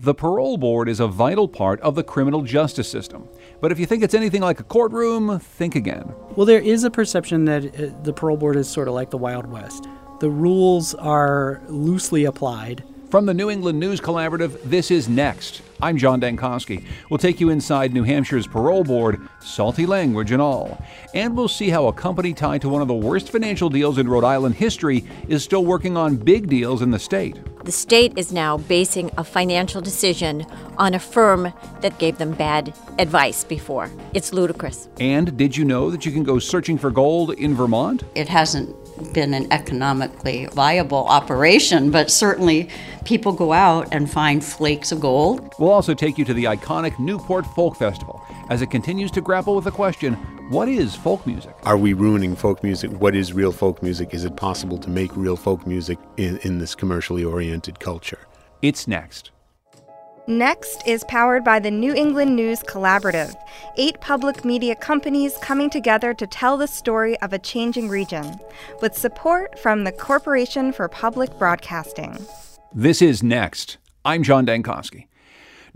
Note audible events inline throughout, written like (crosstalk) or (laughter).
The parole board is a vital part of the criminal justice system. But if you think it's anything like a courtroom, think again. Well, there is a perception that uh, the parole board is sort of like the Wild West. The rules are loosely applied. From the New England News Collaborative, this is Next. I'm John Dankosky. We'll take you inside New Hampshire's parole board, salty language and all. And we'll see how a company tied to one of the worst financial deals in Rhode Island history is still working on big deals in the state. The state is now basing a financial decision on a firm that gave them bad advice before. It's ludicrous. And did you know that you can go searching for gold in Vermont? It hasn't been an economically viable operation, but certainly people go out and find flakes of gold. We'll also take you to the iconic Newport Folk Festival as it continues to grapple with the question what is folk music? Are we ruining folk music? What is real folk music? Is it possible to make real folk music in, in this commercially oriented culture? It's next. Next is powered by the New England News Collaborative, eight public media companies coming together to tell the story of a changing region, with support from the Corporation for Public Broadcasting. This is Next. I'm John Dankosky.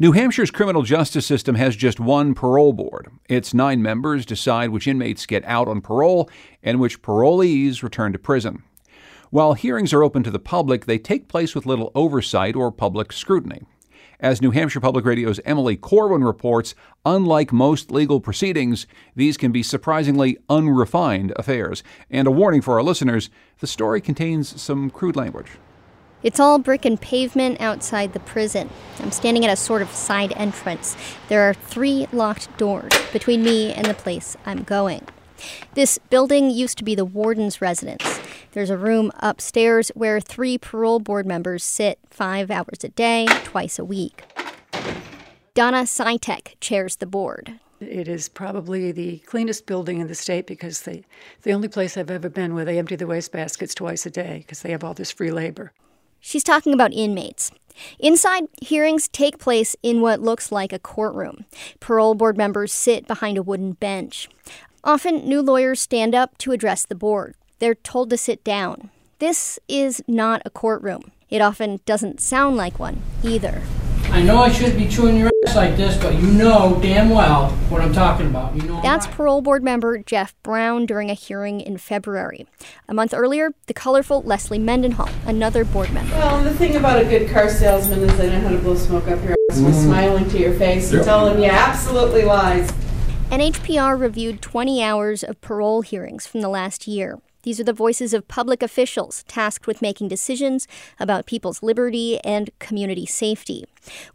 New Hampshire's criminal justice system has just one parole board. Its nine members decide which inmates get out on parole and which parolees return to prison. While hearings are open to the public, they take place with little oversight or public scrutiny. As New Hampshire Public Radio's Emily Corwin reports, unlike most legal proceedings, these can be surprisingly unrefined affairs. And a warning for our listeners the story contains some crude language. It's all brick and pavement outside the prison. I'm standing at a sort of side entrance. There are three locked doors between me and the place I'm going. This building used to be the warden's residence. There's a room upstairs where three parole board members sit five hours a day, twice a week. Donna Sytek chairs the board. It is probably the cleanest building in the state because they, the only place I've ever been where they empty the wastebaskets twice a day because they have all this free labor. She's talking about inmates. Inside, hearings take place in what looks like a courtroom. Parole board members sit behind a wooden bench. Often, new lawyers stand up to address the board. They're told to sit down. This is not a courtroom. It often doesn't sound like one either. I know I shouldn't be chewing your ass like this, but you know damn well what I'm talking about. You know That's right. parole board member Jeff Brown during a hearing in February. A month earlier, the colorful Leslie Mendenhall, another board member. Well, the thing about a good car salesman is they know how to blow smoke up your ass with mm-hmm. smiling to your face and telling you absolutely lies. NHPR reviewed 20 hours of parole hearings from the last year. These are the voices of public officials tasked with making decisions about people's liberty and community safety.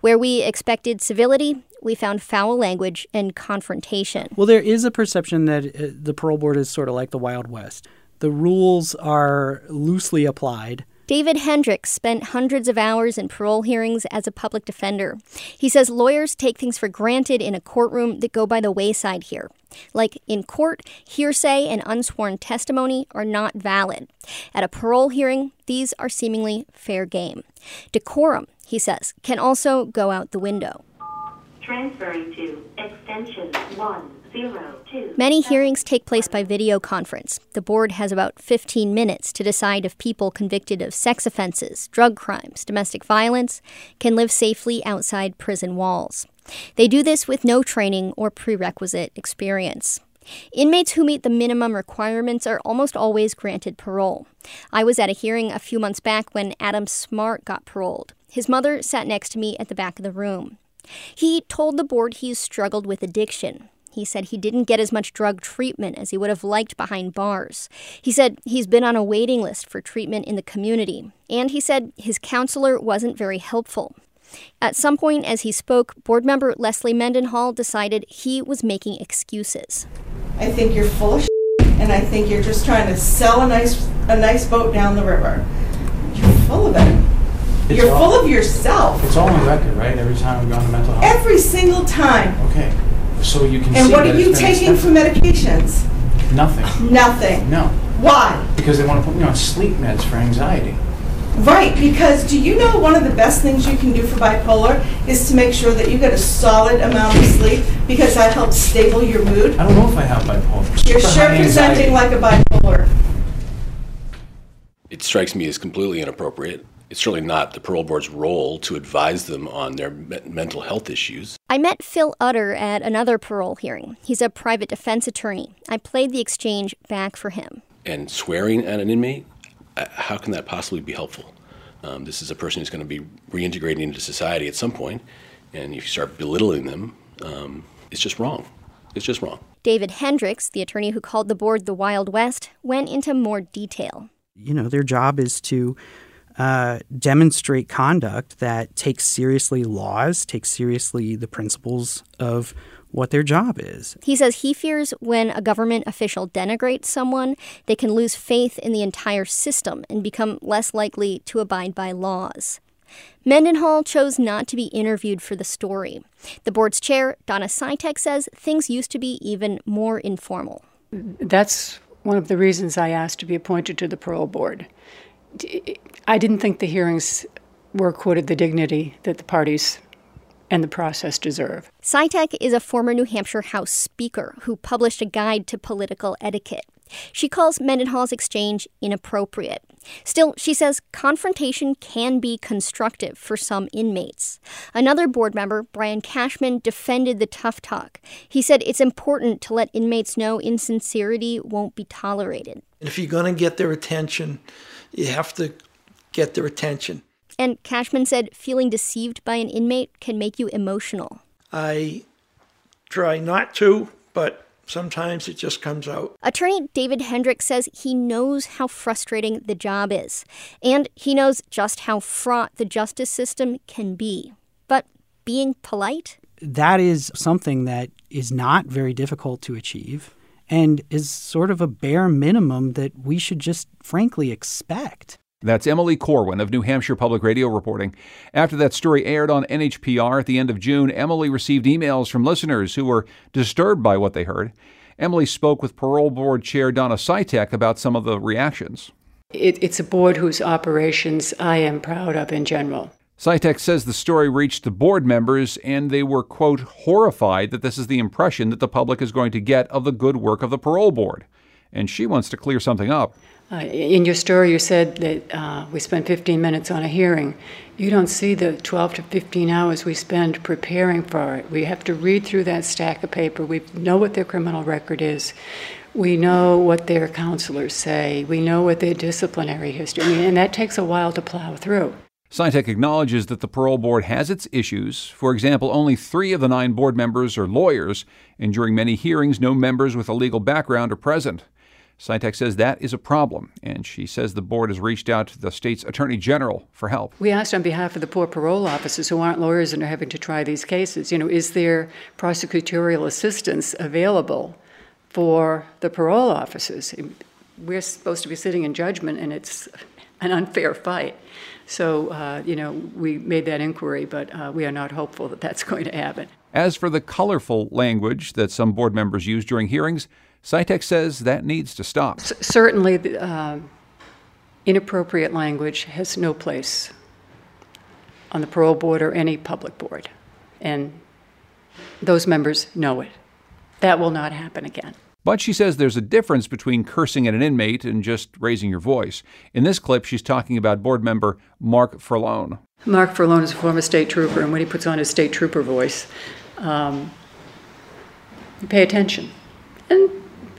Where we expected civility, we found foul language and confrontation. Well, there is a perception that uh, the parole board is sort of like the Wild West. The rules are loosely applied. David Hendricks spent hundreds of hours in parole hearings as a public defender. He says lawyers take things for granted in a courtroom that go by the wayside here. Like in court, hearsay and unsworn testimony are not valid. At a parole hearing, these are seemingly fair game. Decorum, he says, can also go out the window. Transferring to extension 102. Many hearings take place by video conference. The board has about 15 minutes to decide if people convicted of sex offenses, drug crimes, domestic violence can live safely outside prison walls. They do this with no training or prerequisite experience. Inmates who meet the minimum requirements are almost always granted parole. I was at a hearing a few months back when Adam Smart got paroled. His mother sat next to me at the back of the room. He told the board he's struggled with addiction. He said he didn't get as much drug treatment as he would have liked behind bars. He said he's been on a waiting list for treatment in the community. And he said his counselor wasn't very helpful. At some point, as he spoke, board member Leslie Mendenhall decided he was making excuses. I think you're full of and I think you're just trying to sell a nice a nice boat down the river. You're full of it. It's you're all- full of yourself. It's all on record, right? Every time we go on to mental health. Every single time. Okay. So you can And see what that are you taking for medications? Nothing. Nothing. No. Why? Because they want to put me on sleep meds for anxiety. Right, because do you know one of the best things you can do for bipolar is to make sure that you get a solid amount of sleep because that helps stable your mood? I don't know if I have bipolar. You're Super sure presenting like a bipolar. It strikes me as completely inappropriate. It's certainly not the parole board's role to advise them on their me- mental health issues. I met Phil Utter at another parole hearing. He's a private defense attorney. I played the exchange back for him. And swearing at an inmate, uh, how can that possibly be helpful? Um, this is a person who's going to be reintegrating into society at some point, and if you start belittling them, um, it's just wrong. It's just wrong. David Hendricks, the attorney who called the board the Wild West, went into more detail. You know, their job is to uh, demonstrate conduct that takes seriously laws, takes seriously the principles of what their job is. He says he fears when a government official denigrates someone, they can lose faith in the entire system and become less likely to abide by laws. Mendenhall chose not to be interviewed for the story. The board's chair, Donna Sytek, says things used to be even more informal. That's one of the reasons I asked to be appointed to the parole board. I didn't think the hearings were accorded the dignity that the parties and the process deserve. Sytek is a former New Hampshire House Speaker who published a guide to political etiquette. She calls Mendenhall's exchange inappropriate. Still, she says confrontation can be constructive for some inmates. Another board member, Brian Cashman, defended the tough talk. He said it's important to let inmates know insincerity won't be tolerated. If you're going to get their attention, you have to get their attention. And Cashman said feeling deceived by an inmate can make you emotional. I try not to, but sometimes it just comes out. Attorney David Hendricks says he knows how frustrating the job is, and he knows just how fraught the justice system can be. But being polite? That is something that is not very difficult to achieve and is sort of a bare minimum that we should just frankly expect. That's Emily Corwin of New Hampshire Public Radio reporting. After that story aired on NHPR at the end of June, Emily received emails from listeners who were disturbed by what they heard. Emily spoke with Parole Board Chair Donna Sytek about some of the reactions. It, it's a board whose operations I am proud of in general. Sytek says the story reached the board members and they were, quote, horrified that this is the impression that the public is going to get of the good work of the parole board. And she wants to clear something up. Uh, in your story, you said that uh, we spent 15 minutes on a hearing. You don't see the 12 to 15 hours we spend preparing for it. We have to read through that stack of paper. We know what their criminal record is. We know what their counselors say. We know what their disciplinary history. Mean, and that takes a while to plow through. Sytek acknowledges that the parole board has its issues. For example, only three of the nine board members are lawyers, and during many hearings, no members with a legal background are present. Sytek says that is a problem, and she says the board has reached out to the state's attorney general for help. We asked on behalf of the poor parole officers who aren't lawyers and are having to try these cases, you know, is there prosecutorial assistance available for the parole officers? We're supposed to be sitting in judgment, and it's an unfair fight. So, uh, you know, we made that inquiry, but uh, we are not hopeful that that's (laughs) going to happen. As for the colorful language that some board members use during hearings, Sytek says that needs to stop. C- certainly, uh, inappropriate language has no place on the parole board or any public board, and those members know it. That will not happen again. But she says there's a difference between cursing at an inmate and just raising your voice. In this clip, she's talking about board member Mark Furlone. Mark Furlone is a former state trooper, and when he puts on his state trooper voice, um, you pay attention. And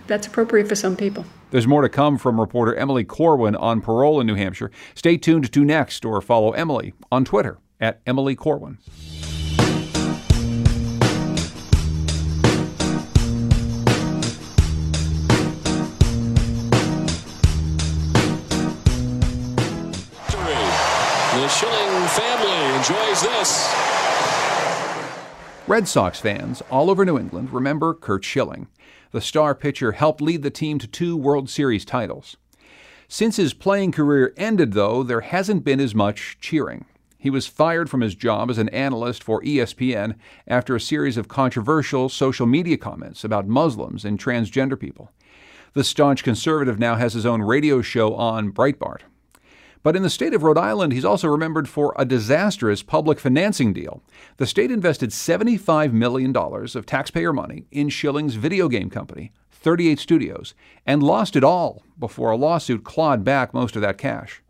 that's appropriate for some people. There's more to come from reporter Emily Corwin on parole in New Hampshire. Stay tuned to next or follow Emily on Twitter at Emily Corwin. Red Sox fans all over New England remember Curt Schilling. The star pitcher helped lead the team to two World Series titles. Since his playing career ended, though, there hasn't been as much cheering. He was fired from his job as an analyst for ESPN after a series of controversial social media comments about Muslims and transgender people. The staunch conservative now has his own radio show on Breitbart. But in the state of Rhode Island, he's also remembered for a disastrous public financing deal. The state invested $75 million of taxpayer money in Schilling's video game company, 38 Studios, and lost it all before a lawsuit clawed back most of that cash.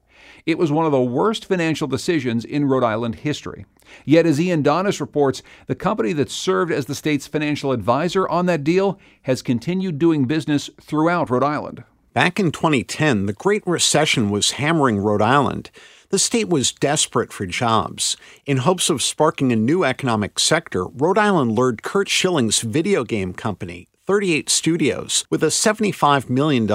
It was one of the worst financial decisions in Rhode Island history. Yet, as Ian Donnis reports, the company that served as the state's financial advisor on that deal has continued doing business throughout Rhode Island. Back in 2010, the Great Recession was hammering Rhode Island. The state was desperate for jobs. In hopes of sparking a new economic sector, Rhode Island lured Curt Schilling's video game company, 38 Studios, with a $75 million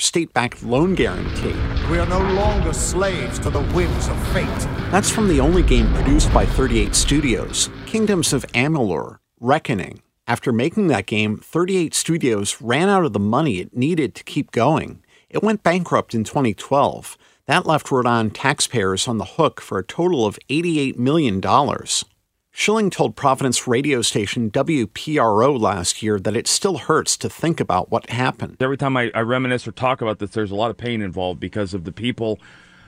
state backed loan guarantee. We are no longer slaves to the whims of fate. That's from the only game produced by 38 Studios, Kingdoms of Amalur, Reckoning. After making that game, 38 Studios ran out of the money it needed to keep going. It went bankrupt in 2012. That left Rhode Island taxpayers on the hook for a total of $88 million. Schilling told Providence radio station WPRO last year that it still hurts to think about what happened. Every time I, I, reminisce or talk about this, there's a lot of pain involved because of the people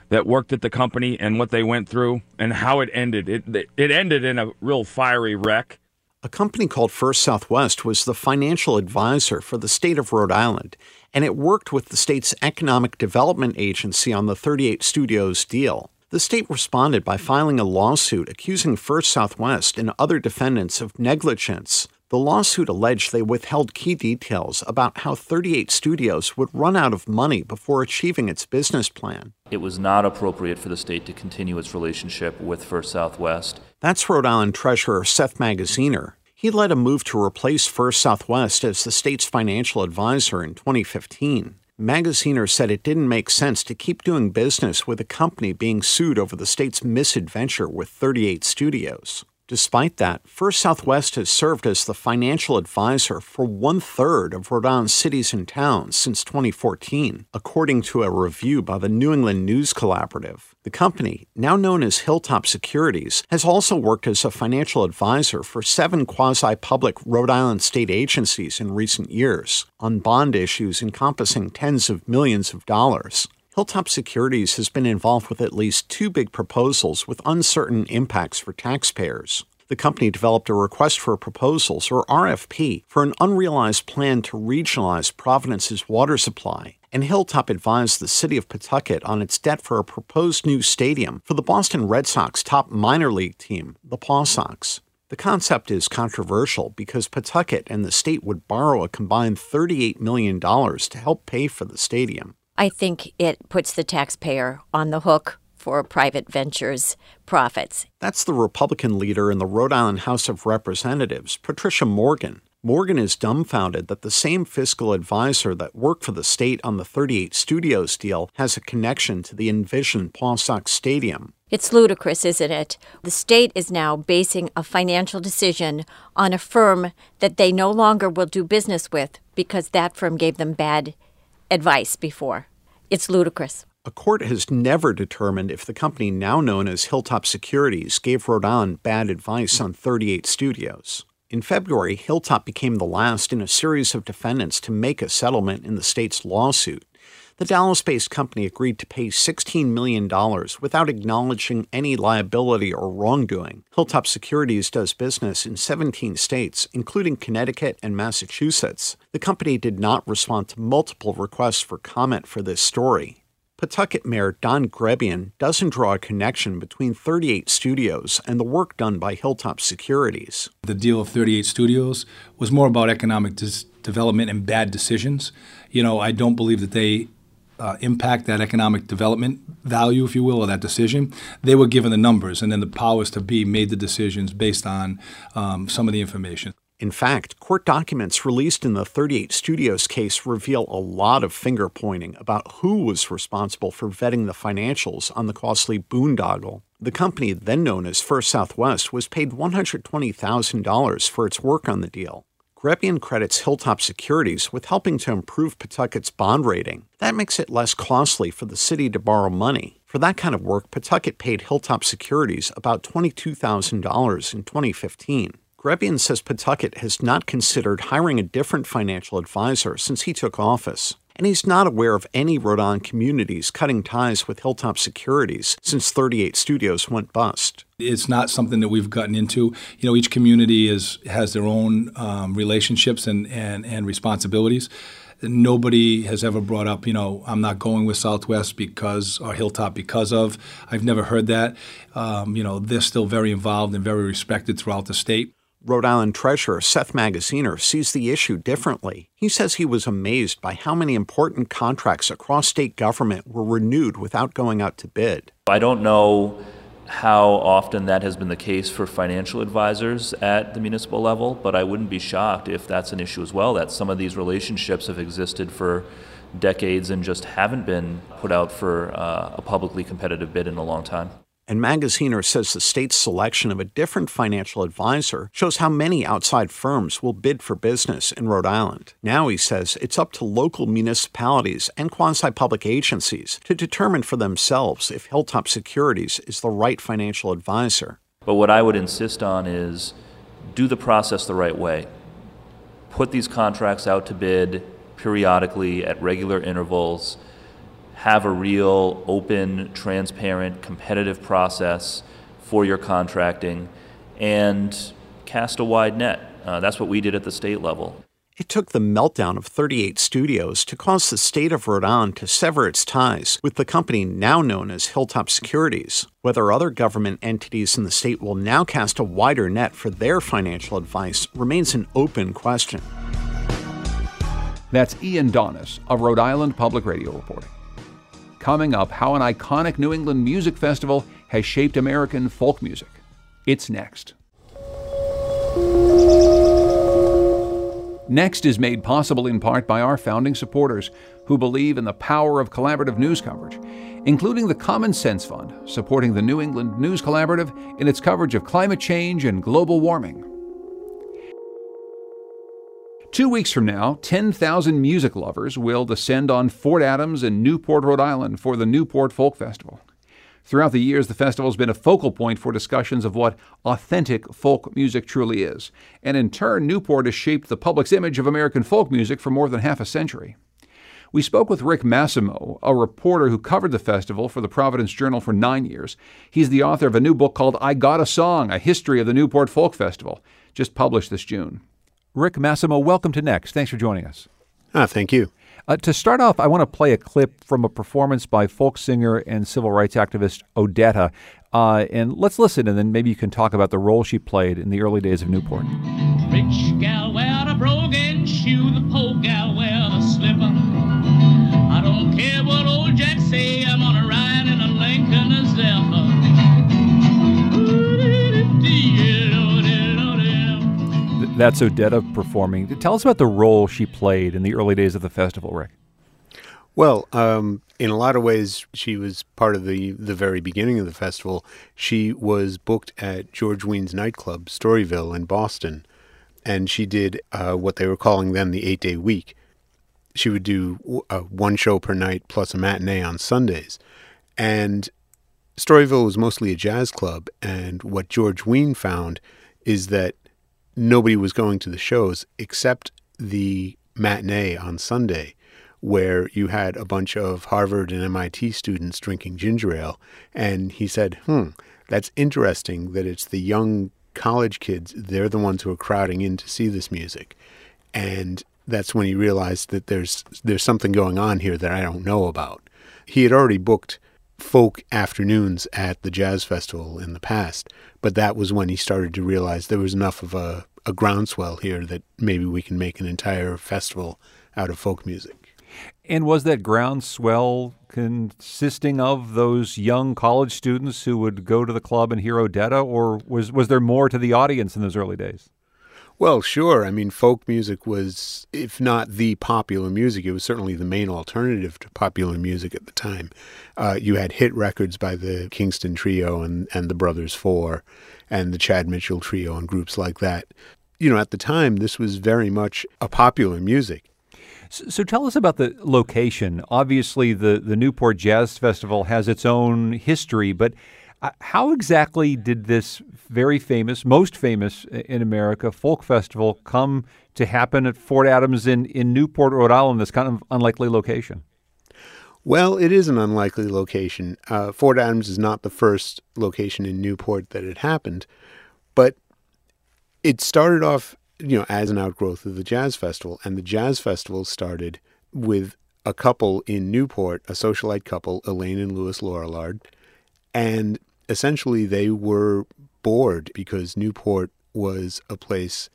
that worked at the company and what they went through and how it ended. It, it ended in a real fiery wreck. A company called First Southwest was the financial advisor for the state of Rhode Island, and it worked with the state's Economic Development Agency on the 38 Studios deal. The state responded by filing a lawsuit accusing First Southwest and other defendants of negligence. The lawsuit alleged they withheld key details about how 38 Studios would run out of money before achieving its business plan. It was not appropriate for the state to continue its relationship with First Southwest. That's Rhode Island Treasurer Seth Magaziner. He led a move to replace First Southwest as the state's financial advisor in 2015. Magaziner said it didn't make sense to keep doing business with a company being sued over the state's misadventure with 38 studios. Despite that, First Southwest has served as the financial advisor for one third of Rhode Island's cities and towns since 2014, according to a review by the New England News Collaborative. The company, now known as Hilltop Securities, has also worked as a financial advisor for seven quasi public Rhode Island state agencies in recent years on bond issues encompassing tens of millions of dollars. Hilltop Securities has been involved with at least two big proposals with uncertain impacts for taxpayers. The company developed a request for proposals, or RFP, for an unrealized plan to regionalize Providence's water supply. And Hilltop advised the city of Pawtucket on its debt for a proposed new stadium for the Boston Red Sox top minor league team, the Paw Sox. The concept is controversial because Pawtucket and the state would borrow a combined $38 million to help pay for the stadium. I think it puts the taxpayer on the hook for private ventures profits. That's the Republican leader in the Rhode Island House of Representatives, Patricia Morgan. Morgan is dumbfounded that the same fiscal advisor that worked for the state on the 38 Studios deal has a connection to the envisioned Paw Sox Stadium. It's ludicrous, isn't it? The state is now basing a financial decision on a firm that they no longer will do business with because that firm gave them bad advice before. It's ludicrous. A court has never determined if the company now known as Hilltop Securities gave Island bad advice on 38 studios. In February, Hilltop became the last in a series of defendants to make a settlement in the state's lawsuit. The Dallas based company agreed to pay $16 million without acknowledging any liability or wrongdoing. Hilltop Securities does business in 17 states, including Connecticut and Massachusetts. The company did not respond to multiple requests for comment for this story. Pawtucket Mayor Don Grebien doesn't draw a connection between 38 Studios and the work done by Hilltop Securities. The deal of 38 Studios was more about economic dis- development and bad decisions. You know, I don't believe that they uh, impact that economic development value, if you will, or that decision. They were given the numbers, and then the powers to be made the decisions based on um, some of the information. In fact, court documents released in the 38 Studios case reveal a lot of finger pointing about who was responsible for vetting the financials on the costly boondoggle. The company, then known as First Southwest, was paid $120,000 for its work on the deal. Grebien credits Hilltop Securities with helping to improve Pawtucket's bond rating. That makes it less costly for the city to borrow money. For that kind of work, Pawtucket paid Hilltop Securities about $22,000 in 2015. Grebien says Pawtucket has not considered hiring a different financial advisor since he took office. and he's not aware of any Rhode Island communities cutting ties with Hilltop Securities since 38 Studios went bust. It's not something that we've gotten into. You know, each community is has their own um, relationships and, and, and responsibilities. Nobody has ever brought up, you know, I'm not going with Southwest because or Hilltop because of. I've never heard that. Um, you know, they're still very involved and very respected throughout the state. Rhode Island Treasurer Seth Magaziner sees the issue differently. He says he was amazed by how many important contracts across state government were renewed without going out to bid. I don't know how often that has been the case for financial advisors at the municipal level, but I wouldn't be shocked if that's an issue as well, that some of these relationships have existed for decades and just haven't been put out for uh, a publicly competitive bid in a long time. And Magaziner says the state's selection of a different financial advisor shows how many outside firms will bid for business in Rhode Island. Now, he says, it's up to local municipalities and quasi public agencies to determine for themselves if Hilltop Securities is the right financial advisor. But what I would insist on is do the process the right way. Put these contracts out to bid periodically at regular intervals have a real open, transparent, competitive process for your contracting and cast a wide net. Uh, that's what we did at the state level. It took the meltdown of 38 studios to cause the state of Rhode Island to sever its ties with the company now known as Hilltop Securities. Whether other government entities in the state will now cast a wider net for their financial advice remains an open question. That's Ian Donnis of Rhode Island Public Radio reporting. Coming up, how an iconic New England music festival has shaped American folk music. It's next. Next is made possible in part by our founding supporters who believe in the power of collaborative news coverage, including the Common Sense Fund, supporting the New England News Collaborative in its coverage of climate change and global warming. Two weeks from now, 10,000 music lovers will descend on Fort Adams in Newport, Rhode Island for the Newport Folk Festival. Throughout the years, the festival has been a focal point for discussions of what authentic folk music truly is. And in turn, Newport has shaped the public's image of American folk music for more than half a century. We spoke with Rick Massimo, a reporter who covered the festival for the Providence Journal for nine years. He's the author of a new book called I Got a Song A History of the Newport Folk Festival, just published this June. Rick Massimo, welcome to Next. Thanks for joining us. Ah, thank you. Uh, to start off, I want to play a clip from a performance by folk singer and civil rights activist Odetta. Uh, and let's listen, and then maybe you can talk about the role she played in the early days of Newport. Rich gal wear the brogan shoe, the poor gal wear That's Odetta performing. Tell us about the role she played in the early days of the festival, Rick. Well, um, in a lot of ways, she was part of the, the very beginning of the festival. She was booked at George Wein's nightclub, Storyville, in Boston, and she did uh, what they were calling then the eight day week. She would do uh, one show per night plus a matinee on Sundays. And Storyville was mostly a jazz club, and what George Wein found is that nobody was going to the shows except the matinee on Sunday, where you had a bunch of Harvard and MIT students drinking ginger ale. And he said, hmm, that's interesting that it's the young college kids, they're the ones who are crowding in to see this music. And that's when he realized that there's there's something going on here that I don't know about. He had already booked folk afternoons at the jazz festival in the past, but that was when he started to realize there was enough of a, a groundswell here that maybe we can make an entire festival out of folk music. And was that groundswell consisting of those young college students who would go to the club and hear Odetta, or was was there more to the audience in those early days? Well, sure. I mean, folk music was, if not the popular music, it was certainly the main alternative to popular music at the time. Uh, you had hit records by the Kingston Trio and, and the Brothers Four and the Chad Mitchell Trio and groups like that. You know, at the time, this was very much a popular music. So, tell us about the location. Obviously, the, the Newport Jazz Festival has its own history, but how exactly did this very famous, most famous in America folk festival come to happen at Fort Adams in, in Newport, Rhode Island, this kind of unlikely location? Well, it is an unlikely location. Uh, Fort Adams is not the first location in Newport that it happened, but it started off, you know, as an outgrowth of the Jazz Festival, and the Jazz Festival started with a couple in Newport, a socialite couple, Elaine and Louis Lorillard, and essentially they were bored because Newport was a place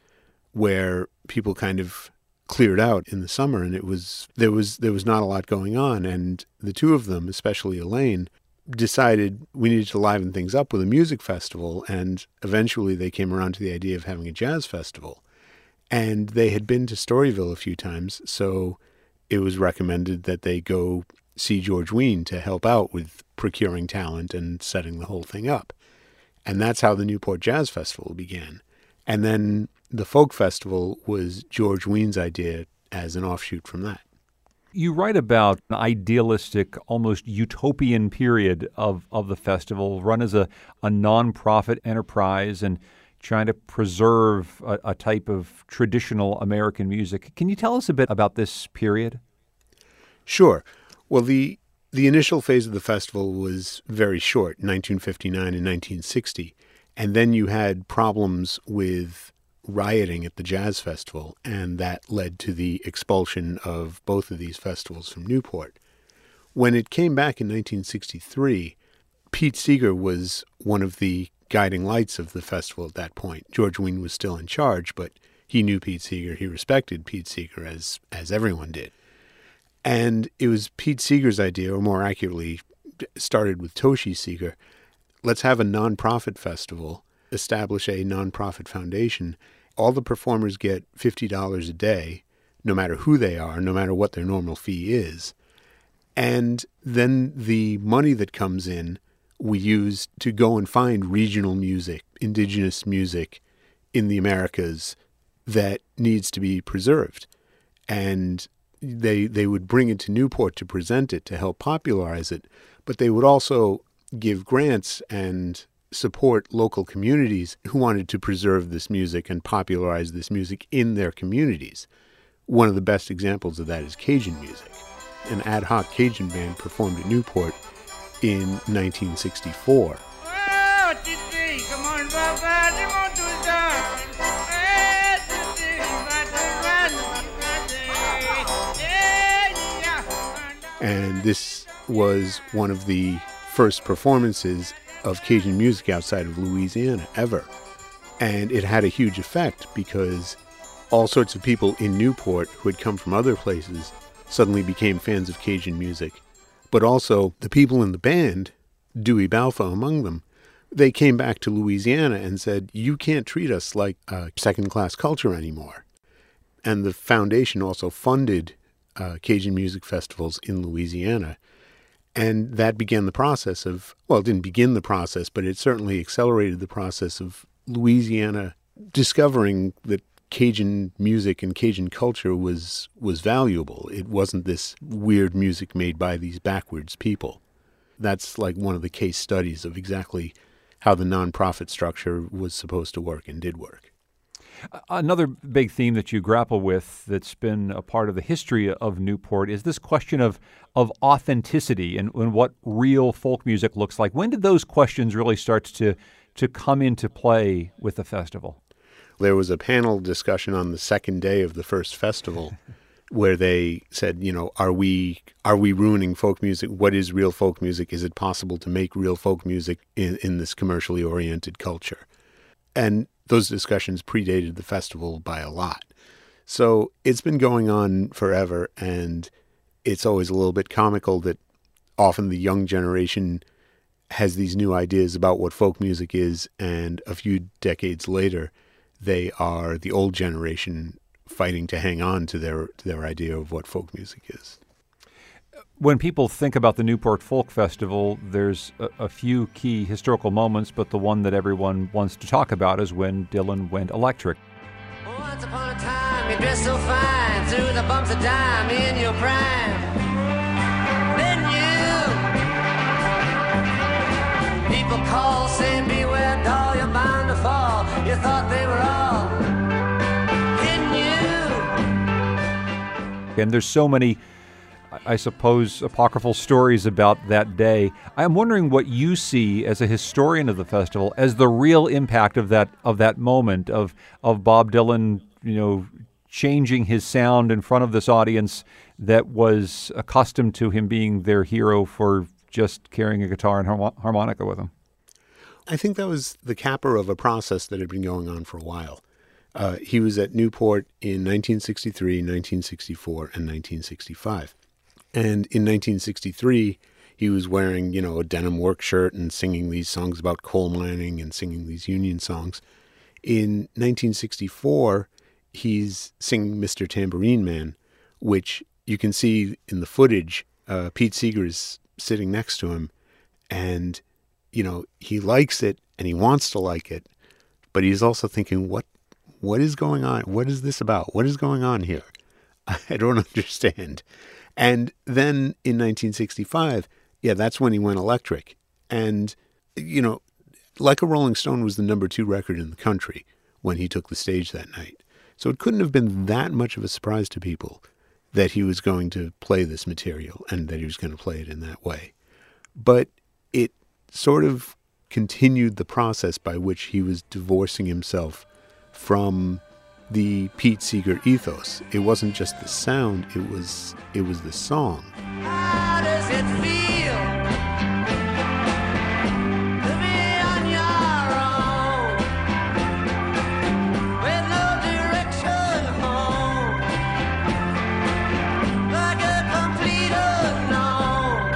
where people kind of cleared out in the summer and it was there was there was not a lot going on. And the two of them especially Elaine decided we needed to liven things up with a music festival. And eventually they came around to the idea of having a jazz festival. And they had been to Storyville a few times. So it was recommended that they go see George Wein to help out with procuring talent and setting the whole thing up and that's how the Newport Jazz Festival began and then the folk festival was George Wein's idea as an offshoot from that. You write about an idealistic, almost utopian period of, of the festival, run as a, a nonprofit enterprise and trying to preserve a, a type of traditional American music. Can you tell us a bit about this period? Sure. Well, the the initial phase of the festival was very short, 1959 and 1960. And then you had problems with rioting at the Jazz Festival, and that led to the expulsion of both of these festivals from Newport. When it came back in 1963, Pete Seeger was one of the guiding lights of the festival at that point. George Wein was still in charge, but he knew Pete Seeger. He respected Pete Seeger as as everyone did. And it was Pete Seeger's idea, or more accurately, started with Toshi Seeger. Let's have a nonprofit festival, establish a nonprofit foundation, all the performers get $50 a day, no matter who they are, no matter what their normal fee is. And then the money that comes in, we use to go and find regional music, indigenous music in the Americas that needs to be preserved. And they they would bring it to Newport to present it to help popularize it, but they would also give grants and support local communities who wanted to preserve this music and popularize this music in their communities. One of the best examples of that is Cajun music. An ad hoc Cajun band performed at Newport in 1964. And this was one of the first performances of Cajun music outside of Louisiana ever. And it had a huge effect because all sorts of people in Newport who had come from other places suddenly became fans of Cajun music. But also, the people in the band, Dewey Balfa among them, they came back to Louisiana and said, You can't treat us like a second class culture anymore. And the foundation also funded uh, Cajun music festivals in Louisiana and that began the process of, well, it didn't begin the process, but it certainly accelerated the process of Louisiana discovering that Cajun music and Cajun culture was was valuable. It wasn't this weird music made by these backwards people. That's like one of the case studies of exactly how the nonprofit structure was supposed to work and did work. Another big theme that you grapple with that's been a part of the history of Newport is this question of, of authenticity and, and what real folk music looks like. When did those questions really start to, to come into play with the festival? There was a panel discussion on the second day of the first festival (laughs) where they said, you know, are we are we ruining folk music? What is real folk music? Is it possible to make real folk music in, in this commercially oriented culture? And those discussions predated the festival by a lot. So it's been going on forever, and it's always a little bit comical that often the young generation has these new ideas about what folk music is, and a few decades later, they are the old generation fighting to hang on to their to their idea of what folk music is when people think about the Newport Folk Festival, there's a, a, few key historical moments, but the one that everyone wants to talk about is when Dylan went electric. Once upon a time, you dressed so fine, through the bumps of dime in your prime. Then you, people call, saying, Beware, doll, you're bound to fall. You thought they were all, didn't you? And there's so many, I suppose, apocryphal stories about that day. I'm wondering what you see as a historian of the festival as the real impact of that of that moment of of Bob Dylan, you know, changing his sound in front of this audience that was accustomed to him being their hero for just carrying a guitar and harmonica with him. I think that was the capper of a process that had been going on for a while. Uh, he was at Newport in 1963, 1964, and 1965. And in 1963, he was wearing, you know, a denim work shirt and singing these songs about coal mining and singing these Union songs. In 1964, he's singing Mr. Tambourine Man, which you can see in the footage. Uh, Pete Seeger is sitting next to him, and you know he likes it and he wants to like it, but he's also thinking, what what is going on? What is this about? What is going on here? (laughs) I don't (laughs) understand. And then in 1965, yeah, that's when he went electric. And, you know, Like a Rolling Stone was the number two record in the country when he took the stage that night. So it couldn't have been that much of a surprise to people that he was going to play this material and that he was going to play it in that way. But it sort of continued the process by which he was divorcing himself from the Pete Seeger ethos. It wasn't just the sound, it was it was the song. How does it feel to be on your own with no direction home, like a complete unknown,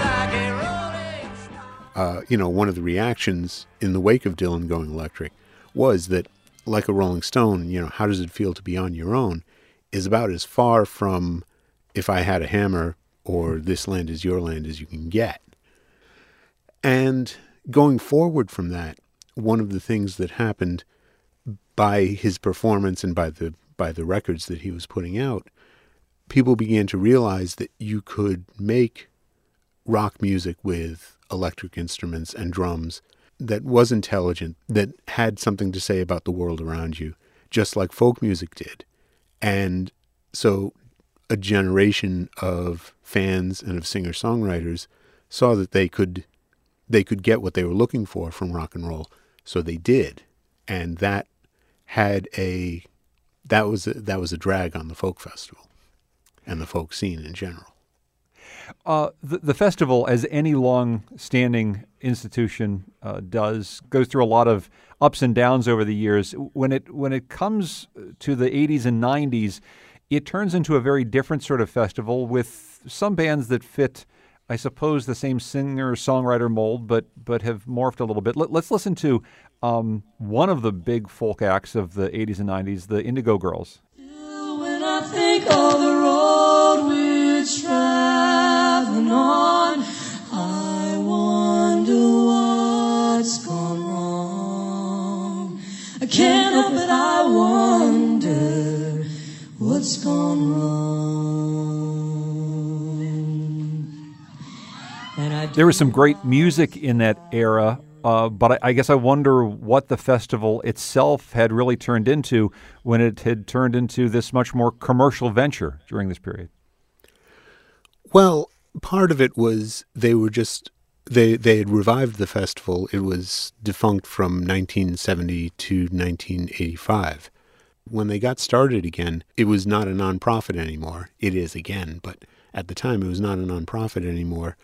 like a rolling Uh, you know, one of the reactions in the wake of Dylan going electric was that, like a Rolling Stone, you know, how does it feel to be on your own? Is about as far from if I had a hammer or this land is your land as you can get. And going forward from that, one of the things that happened by his performance and by the by the records that he was putting out, people began to realize that you could make rock music with electric instruments and drums that was intelligent, that had something to say about the world around you, just like folk music did. And so a generation of fans and of singer songwriters saw that they could they could get what they were looking for from rock and roll. So they did. And that had a that was a, that was a drag on the folk festival and the folk scene in general. Uh, the, the festival, as any long-standing institution uh, does, goes through a lot of ups and downs over the years. When it when it comes to the 80s and 90s, it turns into a very different sort of festival with some bands that fit, I suppose, the same singer-songwriter mold, but but have morphed a little bit. Let, us listen to um, one of the big folk acts of the 80s and 90s, the Indigo Girls. I think of the road we're traveling on, I wonder what's gone wrong. I can't help it, I wonder what's gone wrong. There was some great music in that era, uh, but I, I guess I wonder what the festival itself had really turned into when it had turned into this much more commercial venture during this period. Well, part of it was they were just they they had revived the festival. It was defunct from 1970 to 1985. When they got started again, it was not a nonprofit anymore. It is again, but at the time it was not a nonprofit anymore,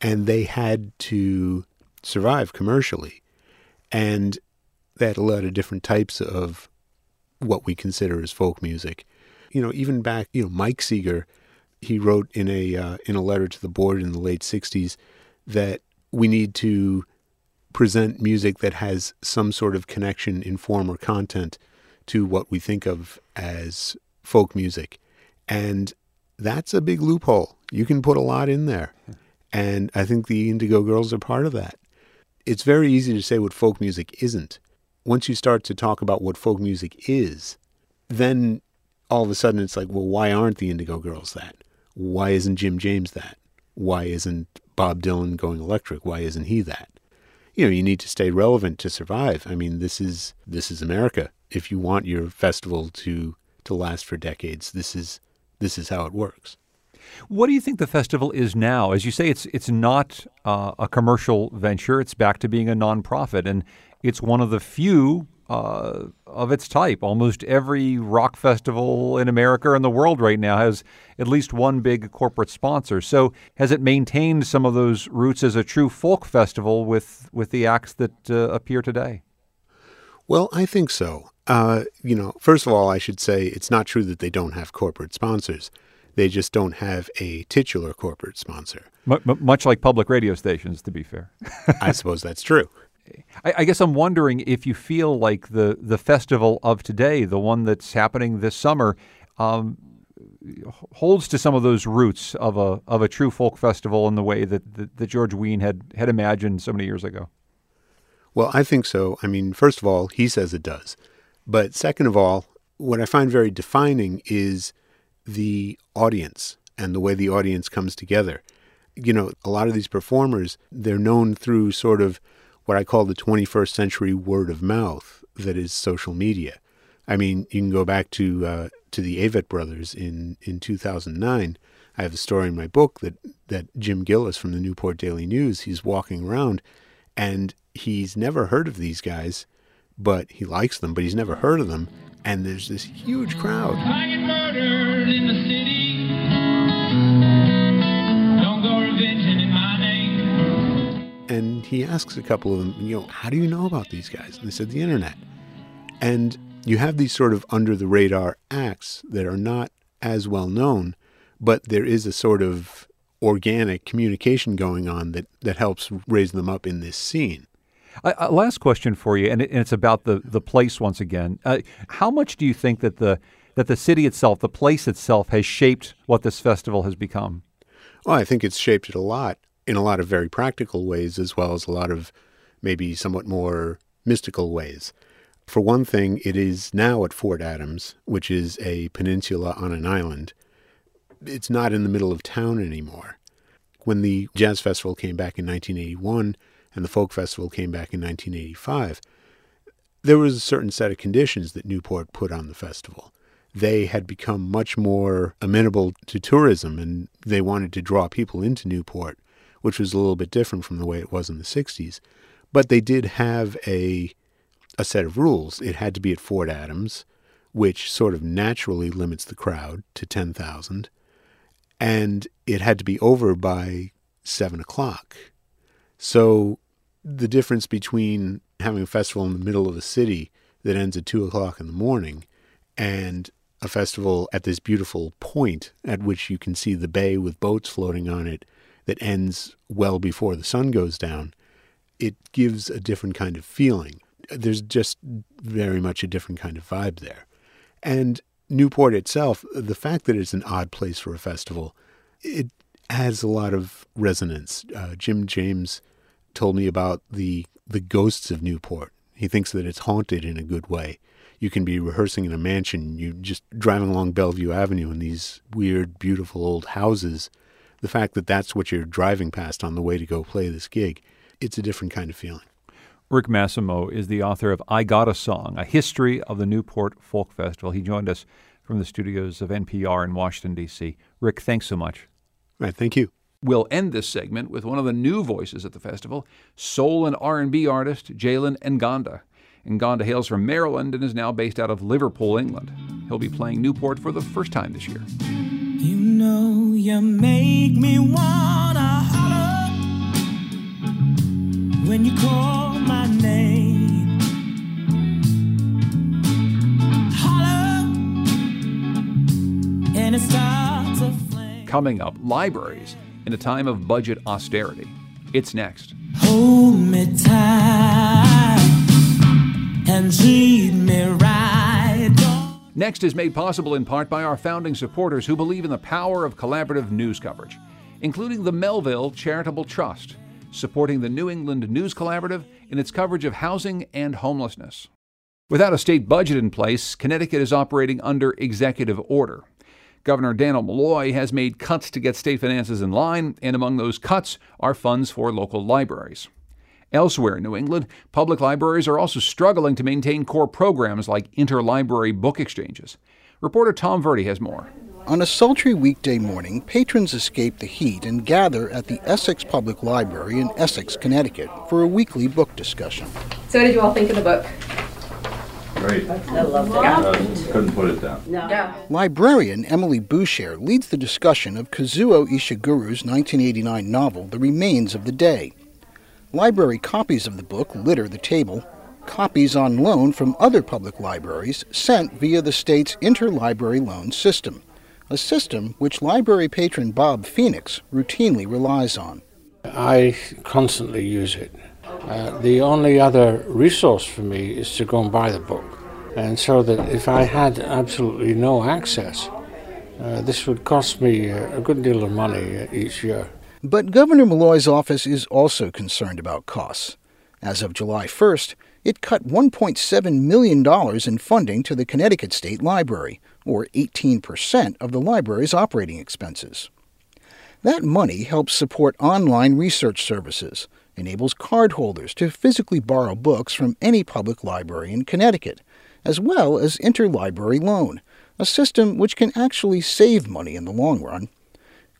and they had to survive commercially. And they had a lot of different types of what we consider as folk music. You know, even back, you know, Mike Seeger, he wrote in a uh, in a letter to the board in the late '60s that we need to present music that has some sort of connection in form or content to what we think of as folk music, and that's a big loophole. You can put a lot in there, and I think the Indigo Girls are part of that. It's very easy to say what folk music isn't. Once you start to talk about what folk music is, then all of a sudden it's like, well, why aren't the Indigo Girls that? Why isn't Jim James that? Why isn't Bob Dylan going electric? Why isn't he that? You know, you need to stay relevant to survive. I mean, this is this is America. If you want your festival to to last for decades. This is this is how it works. What do you think the festival is now? As you say, it's it's not uh, a commercial venture. It's back to being a nonprofit, and it's one of the few uh, of its type. Almost every rock festival in America and the world right now has at least one big corporate sponsor. So, has it maintained some of those roots as a true folk festival with with the acts that uh, appear today? Well, I think so. Uh, you know, first of all, I should say it's not true that they don't have corporate sponsors. They just don't have a titular corporate sponsor. M- much like public radio stations, to be fair. (laughs) I suppose that's true. I, I, guess I'm wondering if you feel like the the festival of today, the one that's happening this summer, um, holds to some of those roots of a of a true folk festival in the way that, that, that George Wein had had imagined so many years ago. Well, I think so. I mean, first of all, he says it does. But second of all, what I find very defining is the audience and the way the audience comes together. You know, a lot of these performers, they're known through sort of what I call the 21st century word of mouth that is social media. I mean, you can go back to uh, to the Avett brothers in, in 2009. I have a story in my book that, that Jim Gillis from the Newport Daily News, he's walking around and he's never heard of these guys, but he likes them, but he's never heard of them. And there's this huge crowd. He asks a couple of them, you know, how do you know about these guys? And they said, the internet. And you have these sort of under the radar acts that are not as well known, but there is a sort of organic communication going on that, that helps raise them up in this scene. Uh, last question for you, and, it, and, it's about the, the place once again. Uh, how much do you think that the that the city itself, the place itself, has shaped what this festival has become? Well, I think it's shaped it a lot in a lot of very practical ways, as well as a lot of maybe somewhat more mystical ways. For one thing, it is now at Fort Adams, which is a peninsula on an island. It's not in the middle of town anymore. When the Jazz Festival came back in 1981 and the Folk Festival came back in 1985, there was a certain set of conditions that Newport put on the festival. They had become much more amenable to tourism and they wanted to draw people into Newport, which was a little bit different from the way it was in the 60s. But they did have a, a set of rules. It had to be at Fort Adams, which sort of naturally limits the crowd to 10,000. And it had to be over by 7 o'clock. So the difference between having a festival in the middle of a city that ends at 2 o'clock in the morning and a festival at this beautiful point at which you can see the bay with boats floating on it that ends well before the sun goes down, it gives a different kind of feeling. There's just very much a different kind of vibe there. And Newport itself, the fact that it's an odd place for a festival, it has a lot of resonance. Uh, Jim James told me about the the ghosts of Newport. He thinks that it's haunted in a good way. You can be rehearsing in a mansion, you just driving along Bellevue Avenue in these weird, beautiful old houses. The fact that that's what you're driving past on the way to go play this gig, it's a different kind of feeling. Rick Massimo is the author of I Got a Song, a history of the Newport Folk Festival. He joined us from the studios of NPR in Washington, D.C. Rick, thanks so much. Right, thank you. We'll end this segment with one of the new voices at the festival, soul and R&B artist Jalen Ngonda. Ngonda hails from Maryland and is now based out of Liverpool, England. He'll be playing Newport for the first time this year. You know you make me wanna holler when you call my name. Holler and it starts a flame. Coming up, libraries in a time of budget austerity. It's next. Hold me tight and treat me right. Next is made possible in part by our founding supporters who believe in the power of collaborative news coverage, including the Melville Charitable Trust, supporting the New England News Collaborative in its coverage of housing and homelessness. Without a state budget in place, Connecticut is operating under executive order. Governor Dannel Malloy has made cuts to get state finances in line, and among those cuts are funds for local libraries. Elsewhere in New England, public libraries are also struggling to maintain core programs like interlibrary book exchanges. Reporter Tom Verde has more. On a sultry weekday morning, patrons escape the heat and gather at the Essex Public Library in Essex, Connecticut for a weekly book discussion. So, what did you all think of the book? Great. I loved it. Uh, couldn't put it down. No. Yeah. Librarian Emily Boucher leads the discussion of Kazuo Ishiguro's 1989 novel, The Remains of the Day. Library copies of the book litter the table, copies on loan from other public libraries sent via the state's interlibrary loan system, a system which library patron Bob Phoenix routinely relies on. I constantly use it. Uh, the only other resource for me is to go and buy the book. And so that if I had absolutely no access, uh, this would cost me a good deal of money each year. But Governor Malloy's office is also concerned about costs. As of July 1st, it cut $1.7 million in funding to the Connecticut State Library, or 18% of the library's operating expenses. That money helps support online research services, enables cardholders to physically borrow books from any public library in Connecticut, as well as interlibrary loan, a system which can actually save money in the long run.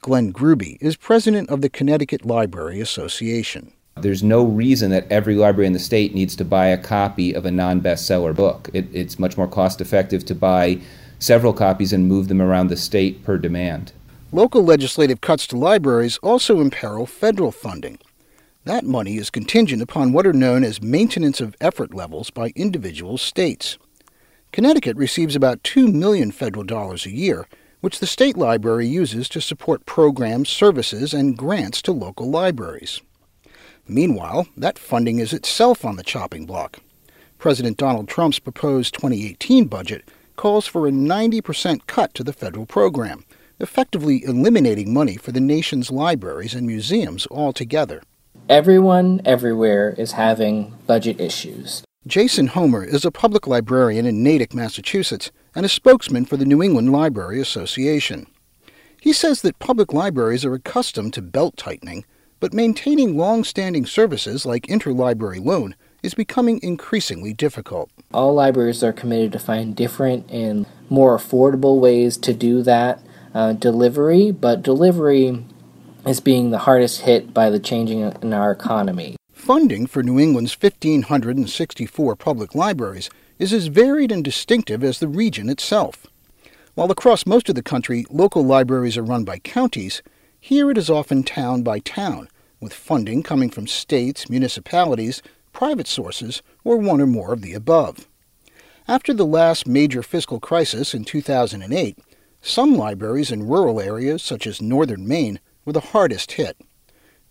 Glenn Grube is president of the Connecticut Library Association. There's no reason that every library in the state needs to buy a copy of a non bestseller book. It, it's much more cost effective to buy several copies and move them around the state per demand. Local legislative cuts to libraries also imperil federal funding. That money is contingent upon what are known as maintenance of effort levels by individual states. Connecticut receives about 2 million federal dollars a year, which the state library uses to support programs, services, and grants to local libraries. Meanwhile, that funding is itself on the chopping block. President Donald Trump's proposed 2018 budget calls for a 90% cut to the federal program, effectively eliminating money for the nation's libraries and museums altogether. Everyone everywhere is having budget issues. Jason Homer is a public librarian in Natick, Massachusetts, and a spokesman for the New England Library Association. He says that public libraries are accustomed to belt tightening, but maintaining long standing services like interlibrary loan is becoming increasingly difficult. All libraries are committed to find different and more affordable ways to do that uh, delivery, but delivery is being the hardest hit by the changing in our economy. Funding for New England's 1,564 public libraries is as varied and distinctive as the region itself. While across most of the country local libraries are run by counties, here it is often town by town, with funding coming from states, municipalities, private sources, or one or more of the above. After the last major fiscal crisis in 2008, some libraries in rural areas, such as northern Maine, were the hardest hit.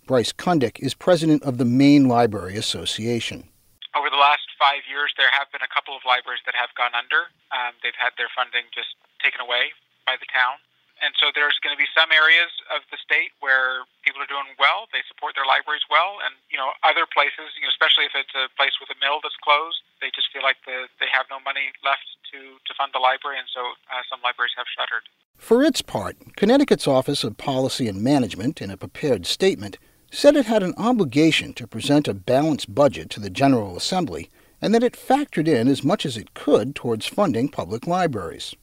Bryce Kundick is president of the Maine Library Association. Over the last five years, there have been a couple of libraries that have gone under. Um, they've had their funding just taken away by the town. And so there's going to be some areas of the state where people are doing well, they support their libraries well, and you know other places, you know, especially if it's a place with a mill that's closed, they just feel like the, they have no money left to to fund the library, and so uh, some libraries have shuttered. For its part, Connecticut's Office of Policy and Management, in a prepared statement, said it had an obligation to present a balanced budget to the General Assembly and that it factored in as much as it could towards funding public libraries.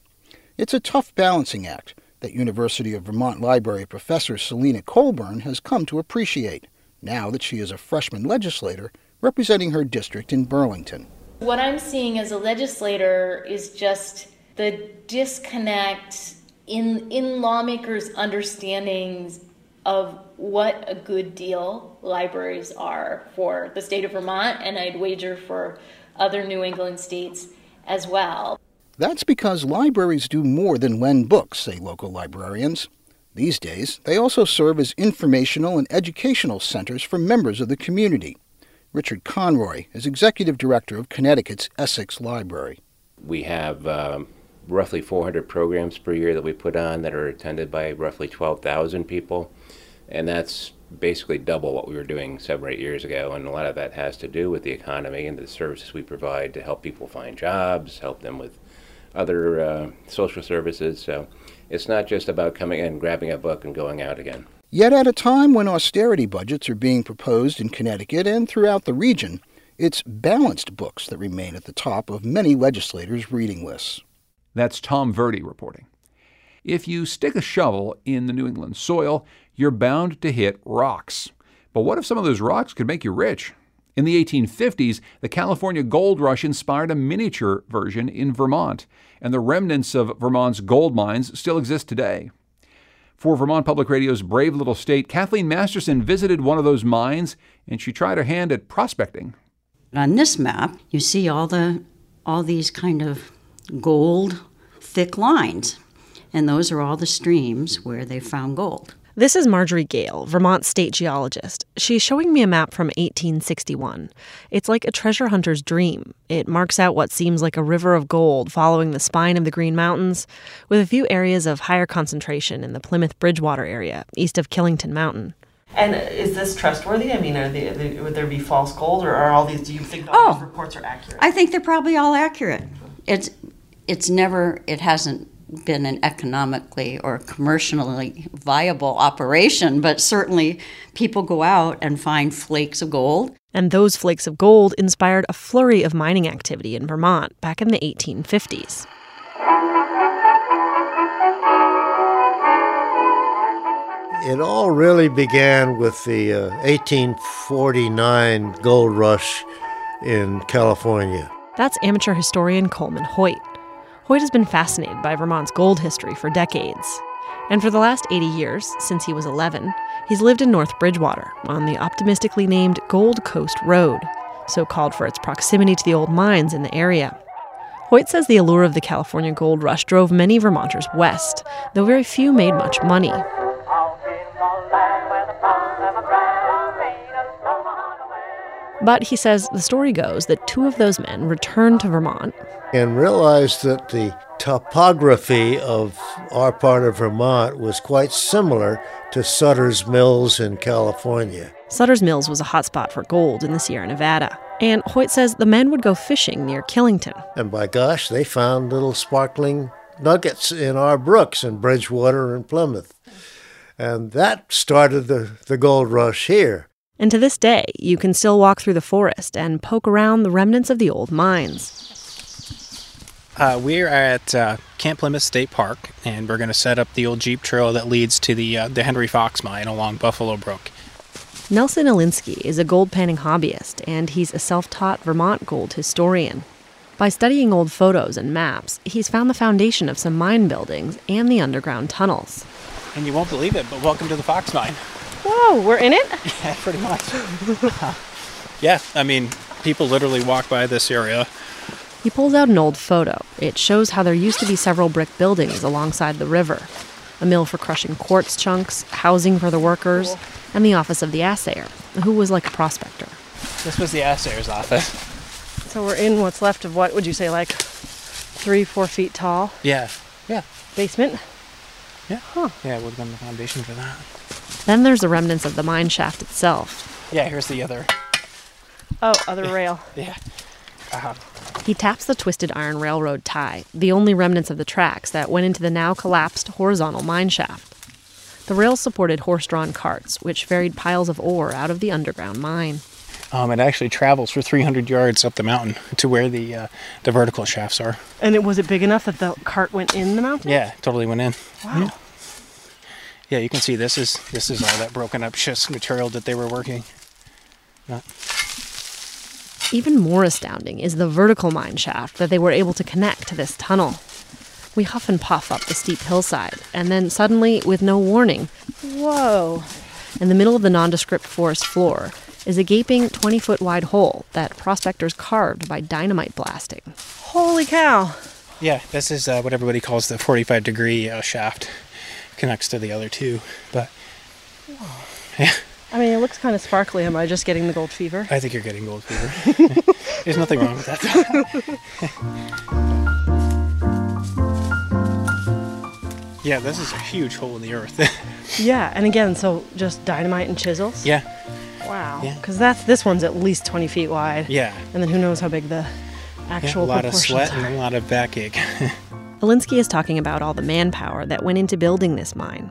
It's a tough balancing act that University of Vermont Library professor Selena Colburn has come to appreciate now that she is a freshman legislator representing her district in Burlington. What I'm seeing as a legislator is just the disconnect in in lawmakers' understandings of what a good deal libraries are for the state of Vermont, and I'd wager for other New England states as well. That's because libraries do more than lend books, say local librarians. These days, they also serve as informational and educational centers for members of the community. Richard Conroy is executive director of Connecticut's Essex Library. We have um, roughly 400 programs per year that we put on that are attended by roughly 12,000 people, and that's basically double what we were doing seven or eight years ago. And a lot of that has to do with the economy and the services we provide to help people find jobs, help them with other uh, social services. So it's not just about coming in, grabbing a book, and going out again. Yet at a time when austerity budgets are being proposed in Connecticut and throughout the region, it's balanced books that remain at the top of many legislators' reading lists. That's Tom Verde reporting. If you stick a shovel in the New England soil, you're bound to hit rocks. But what if some of those rocks could make you rich? In the 1850s, the California gold rush inspired a miniature version in Vermont, and the remnants of Vermont's gold mines still exist today. For Vermont Public Radio's Brave Little State, Kathleen Masterson visited one of those mines and she tried her hand at prospecting. On this map, you see all the all these kind of gold thick lines, and those are all the streams where they found gold. This is Marjorie Gale, Vermont state geologist. She's showing me a map from 1861. It's like a treasure hunter's dream. It marks out what seems like a river of gold following the spine of the Green Mountains, with a few areas of higher concentration in the Plymouth Bridgewater area, east of Killington Mountain. And is this trustworthy? I mean, are they, are they, would there be false gold, or are all these? Do you think all these oh. reports are accurate? I think they're probably all accurate. It's it's never it hasn't been an economically or commercially viable operation, but certainly people go out and find flakes of gold. And those flakes of gold inspired a flurry of mining activity in Vermont back in the 1850s. It all really began with the uh, 1849 gold rush in California. That's amateur historian Coleman Hoyt. Hoyt has been fascinated by Vermont's gold history for decades. And for the last 80 years, since he was 11, he's lived in North Bridgewater on the optimistically named Gold Coast Road, so called for its proximity to the old mines in the area. Hoyt says the allure of the California gold rush drove many Vermonters west, though very few made much money. But he says the story goes that two of those men returned to Vermont and realized that the topography of our part of Vermont was quite similar to Sutter's Mills in California. Sutter's Mills was a hotspot for gold in the Sierra Nevada. And Hoyt says the men would go fishing near Killington. And by gosh, they found little sparkling nuggets in our brooks in Bridgewater and Plymouth. And that started the, the gold rush here. And to this day, you can still walk through the forest and poke around the remnants of the old mines. Uh, we're at uh, Camp Plymouth State Park, and we're going to set up the old Jeep trail that leads to the uh, the Henry Fox mine along Buffalo Brook. Nelson Alinsky is a gold panning hobbyist, and he's a self taught Vermont gold historian. By studying old photos and maps, he's found the foundation of some mine buildings and the underground tunnels. And you won't believe it, but welcome to the Fox mine. Whoa, we're in it? (laughs) Yeah, pretty much. (laughs) yeah, I mean, people literally walk by this area. He pulls out an old photo. It shows how there used to be several brick buildings alongside the river a mill for crushing quartz chunks, housing for the workers, and the office of the assayer, who was like a prospector. This was the assayer's office. So we're in what's left of what would you say, like three, four feet tall? Yeah. Yeah. Basement? Yeah. Huh. Yeah, it would have been the foundation for that. Then there's the remnants of the mine shaft itself. Yeah, here's the other. Oh, other rail. (laughs) Yeah. Uh-huh. He taps the twisted iron railroad tie, the only remnants of the tracks that went into the now collapsed horizontal mine shaft. The rails supported horse drawn carts, which ferried piles of ore out of the underground mine. Um, it actually travels for 300 yards up the mountain to where the uh, the vertical shafts are. And it was it big enough that the cart went in the mountain? Yeah, totally went in. Wow. Yeah. Yeah, you can see this is this is all that broken up schist material that they were working. Yeah. Even more astounding is the vertical mine shaft that they were able to connect to this tunnel. We huff and puff up the steep hillside, and then suddenly, with no warning, whoa! In the middle of the nondescript forest floor is a gaping 20 foot wide hole that prospectors carved by dynamite blasting. Holy cow! Yeah, this is uh, what everybody calls the 45 degree uh, shaft. Connects to the other two, but yeah. I mean, it looks kind of sparkly. Am I just getting the gold fever? I think you're getting gold fever. (laughs) There's nothing wrong with that. (laughs) yeah, this is a huge hole in the earth. (laughs) yeah, and again, so just dynamite and chisels? yeah. Wow. Yeah. Because that's this one's at least 20 feet wide. Yeah. And then who knows how big the actual Yeah, actual a lot of sweat are. and a lot of backache. Alinsky is talking about all the manpower that went into building this mine.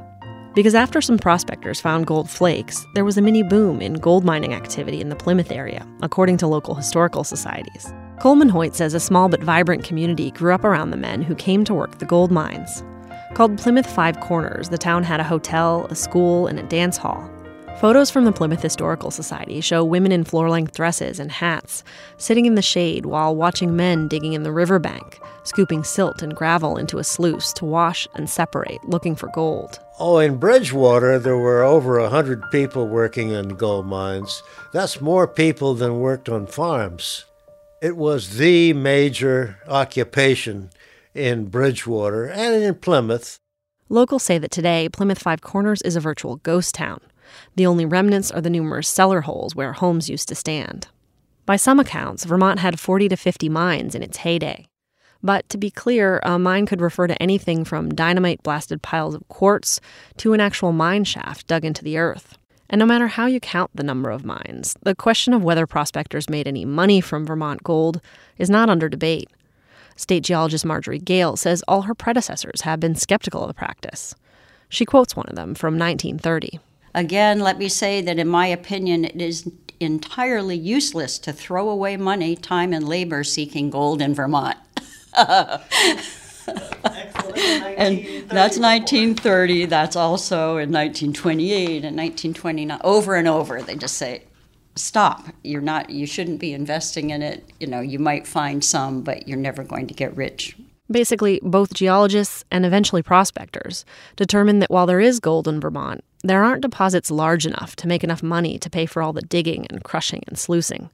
Because after some prospectors found gold flakes, there was a mini boom in gold mining activity in the Plymouth area, according to local historical societies. Coleman Hoyt says a small but vibrant community grew up around the men who came to work the gold mines. Called Plymouth Five Corners, the town had a hotel, a school, and a dance hall. Photos from the Plymouth Historical Society show women in floor length dresses and hats sitting in the shade while watching men digging in the riverbank, scooping silt and gravel into a sluice to wash and separate, looking for gold. Oh, in Bridgewater, there were over a hundred people working in gold mines. That's more people than worked on farms. It was the major occupation in Bridgewater and in Plymouth. Locals say that today, Plymouth Five Corners is a virtual ghost town. The only remnants are the numerous cellar holes where homes used to stand. By some accounts, Vermont had 40 to 50 mines in its heyday. But to be clear, a mine could refer to anything from dynamite blasted piles of quartz to an actual mine shaft dug into the earth. And no matter how you count the number of mines, the question of whether prospectors made any money from Vermont gold is not under debate. State geologist Marjorie Gale says all her predecessors have been skeptical of the practice. She quotes one of them from 1930. Again, let me say that in my opinion, it is entirely useless to throw away money, time, and labor seeking gold in Vermont. and that's 1930. That's also in 1928 and 1929. Over and over, they just say, "Stop! You're not. You shouldn't be investing in it. You know, you might find some, but you're never going to get rich." Basically, both geologists and eventually prospectors determined that while there is gold in Vermont, there aren't deposits large enough to make enough money to pay for all the digging and crushing and sluicing.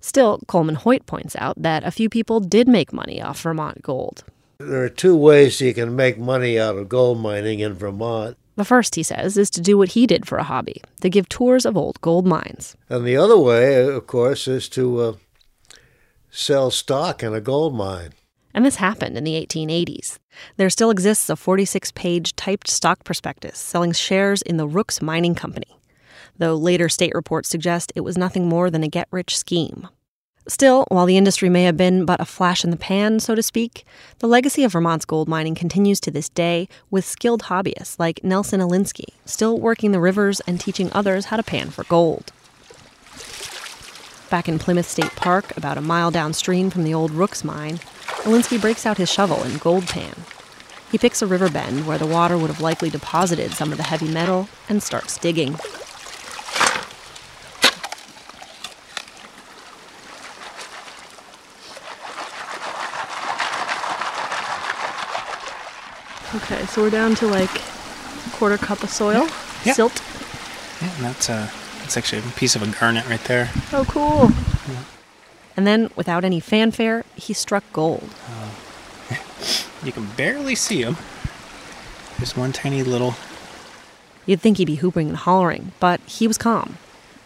Still, Coleman Hoyt points out that a few people did make money off Vermont gold. There are two ways you can make money out of gold mining in Vermont. The first, he says, is to do what he did for a hobby to give tours of old gold mines. And the other way, of course, is to uh, sell stock in a gold mine. And this happened in the 1880s. There still exists a 46 page typed stock prospectus selling shares in the Rooks Mining Company, though later state reports suggest it was nothing more than a get rich scheme. Still, while the industry may have been but a flash in the pan, so to speak, the legacy of Vermont's gold mining continues to this day with skilled hobbyists like Nelson Alinsky, still working the rivers and teaching others how to pan for gold. Back in Plymouth State Park, about a mile downstream from the old Rooks mine, Alinsky breaks out his shovel and gold pan. He picks a river bend where the water would have likely deposited some of the heavy metal and starts digging. Okay, so we're down to like a quarter cup of soil, Yeah. silt. Yeah, and that's uh, that's actually a piece of a garnet right there. Oh, cool. And then, without any fanfare, he struck gold. (laughs) You can barely see him. There's one tiny little. You'd think he'd be hooping and hollering, but he was calm.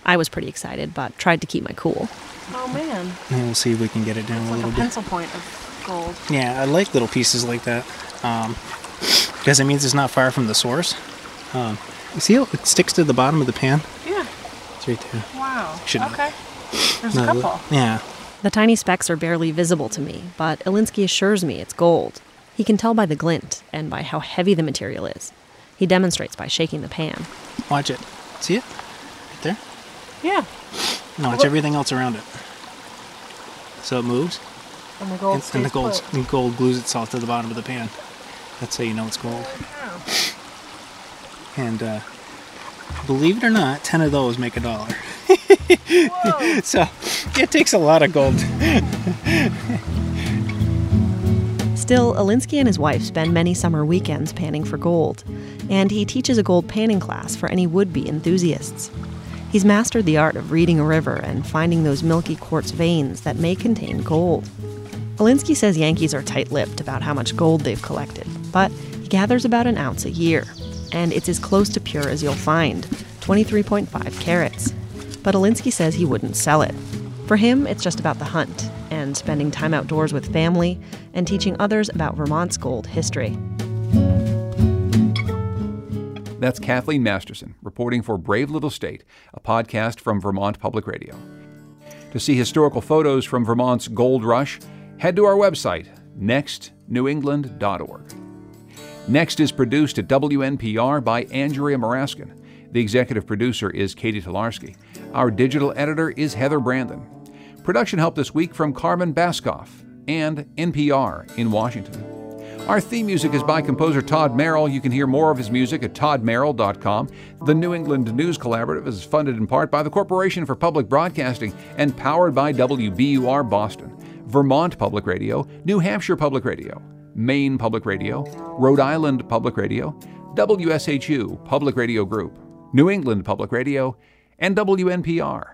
I was pretty excited, but tried to keep my cool. Oh man, And we'll see if we can get it down a like little a bit. pencil point of gold. Yeah, I like little pieces like that um, because it means it's not far from the source. Um, you see how it sticks to the bottom of the pan? Yeah. It's right there. Wow. Should- okay. There's No, a couple. Yeah. The tiny specks are barely visible to me, but Alinsky assures me it's gold. He can tell by the glint and by how heavy the material is. He demonstrates by shaking the pan. Watch it. See it? Right there? Yeah. No, it's everything else around it. So it moves, And the gold and, stays and the gold, put. and gold glues itself to the bottom of the pan. That's how you know it's gold. And uh, believe it or not, 10 of those make a dollar. (laughs) so (laughs) it takes a lot of gold. Still, Alinsky and his wife spend many summer weekends panning for gold, and he teaches a gold panning class for any would be enthusiasts. He's mastered the art of reading a river and finding those milky quartz veins that may contain gold. Alinsky says Yankees are tight lipped about how much gold they've collected, but he gathers about an ounce a year, and it's as close to pure as you'll find 23.5 carats. But Alinsky says he wouldn't sell it. For him, it's just about the hunt and spending time outdoors with family and teaching others about Vermont's gold history. That's Kathleen Masterson reporting for Brave Little State, a podcast from Vermont Public Radio. To see historical photos from Vermont's gold rush, head to our website, nextnewengland.org. Next is produced at WNPR by Andrea Muraskin. The executive producer is Catie Talarski. Our digital editor is Heather Brandon. Production help this week from Carmen Baskauf and NPR in Washington. Our theme music is by composer Todd Merrill. You can hear more of his music at toddmerrill.com. The New England News Collaborative is funded in part by the Corporation for Public Broadcasting and powered by WBUR Boston, Vermont Public Radio, New Hampshire Public Radio, Maine Public Radio, Rhode Island Public Radio, WSHU Public Radio Group, New England Public Radio, and WNPR.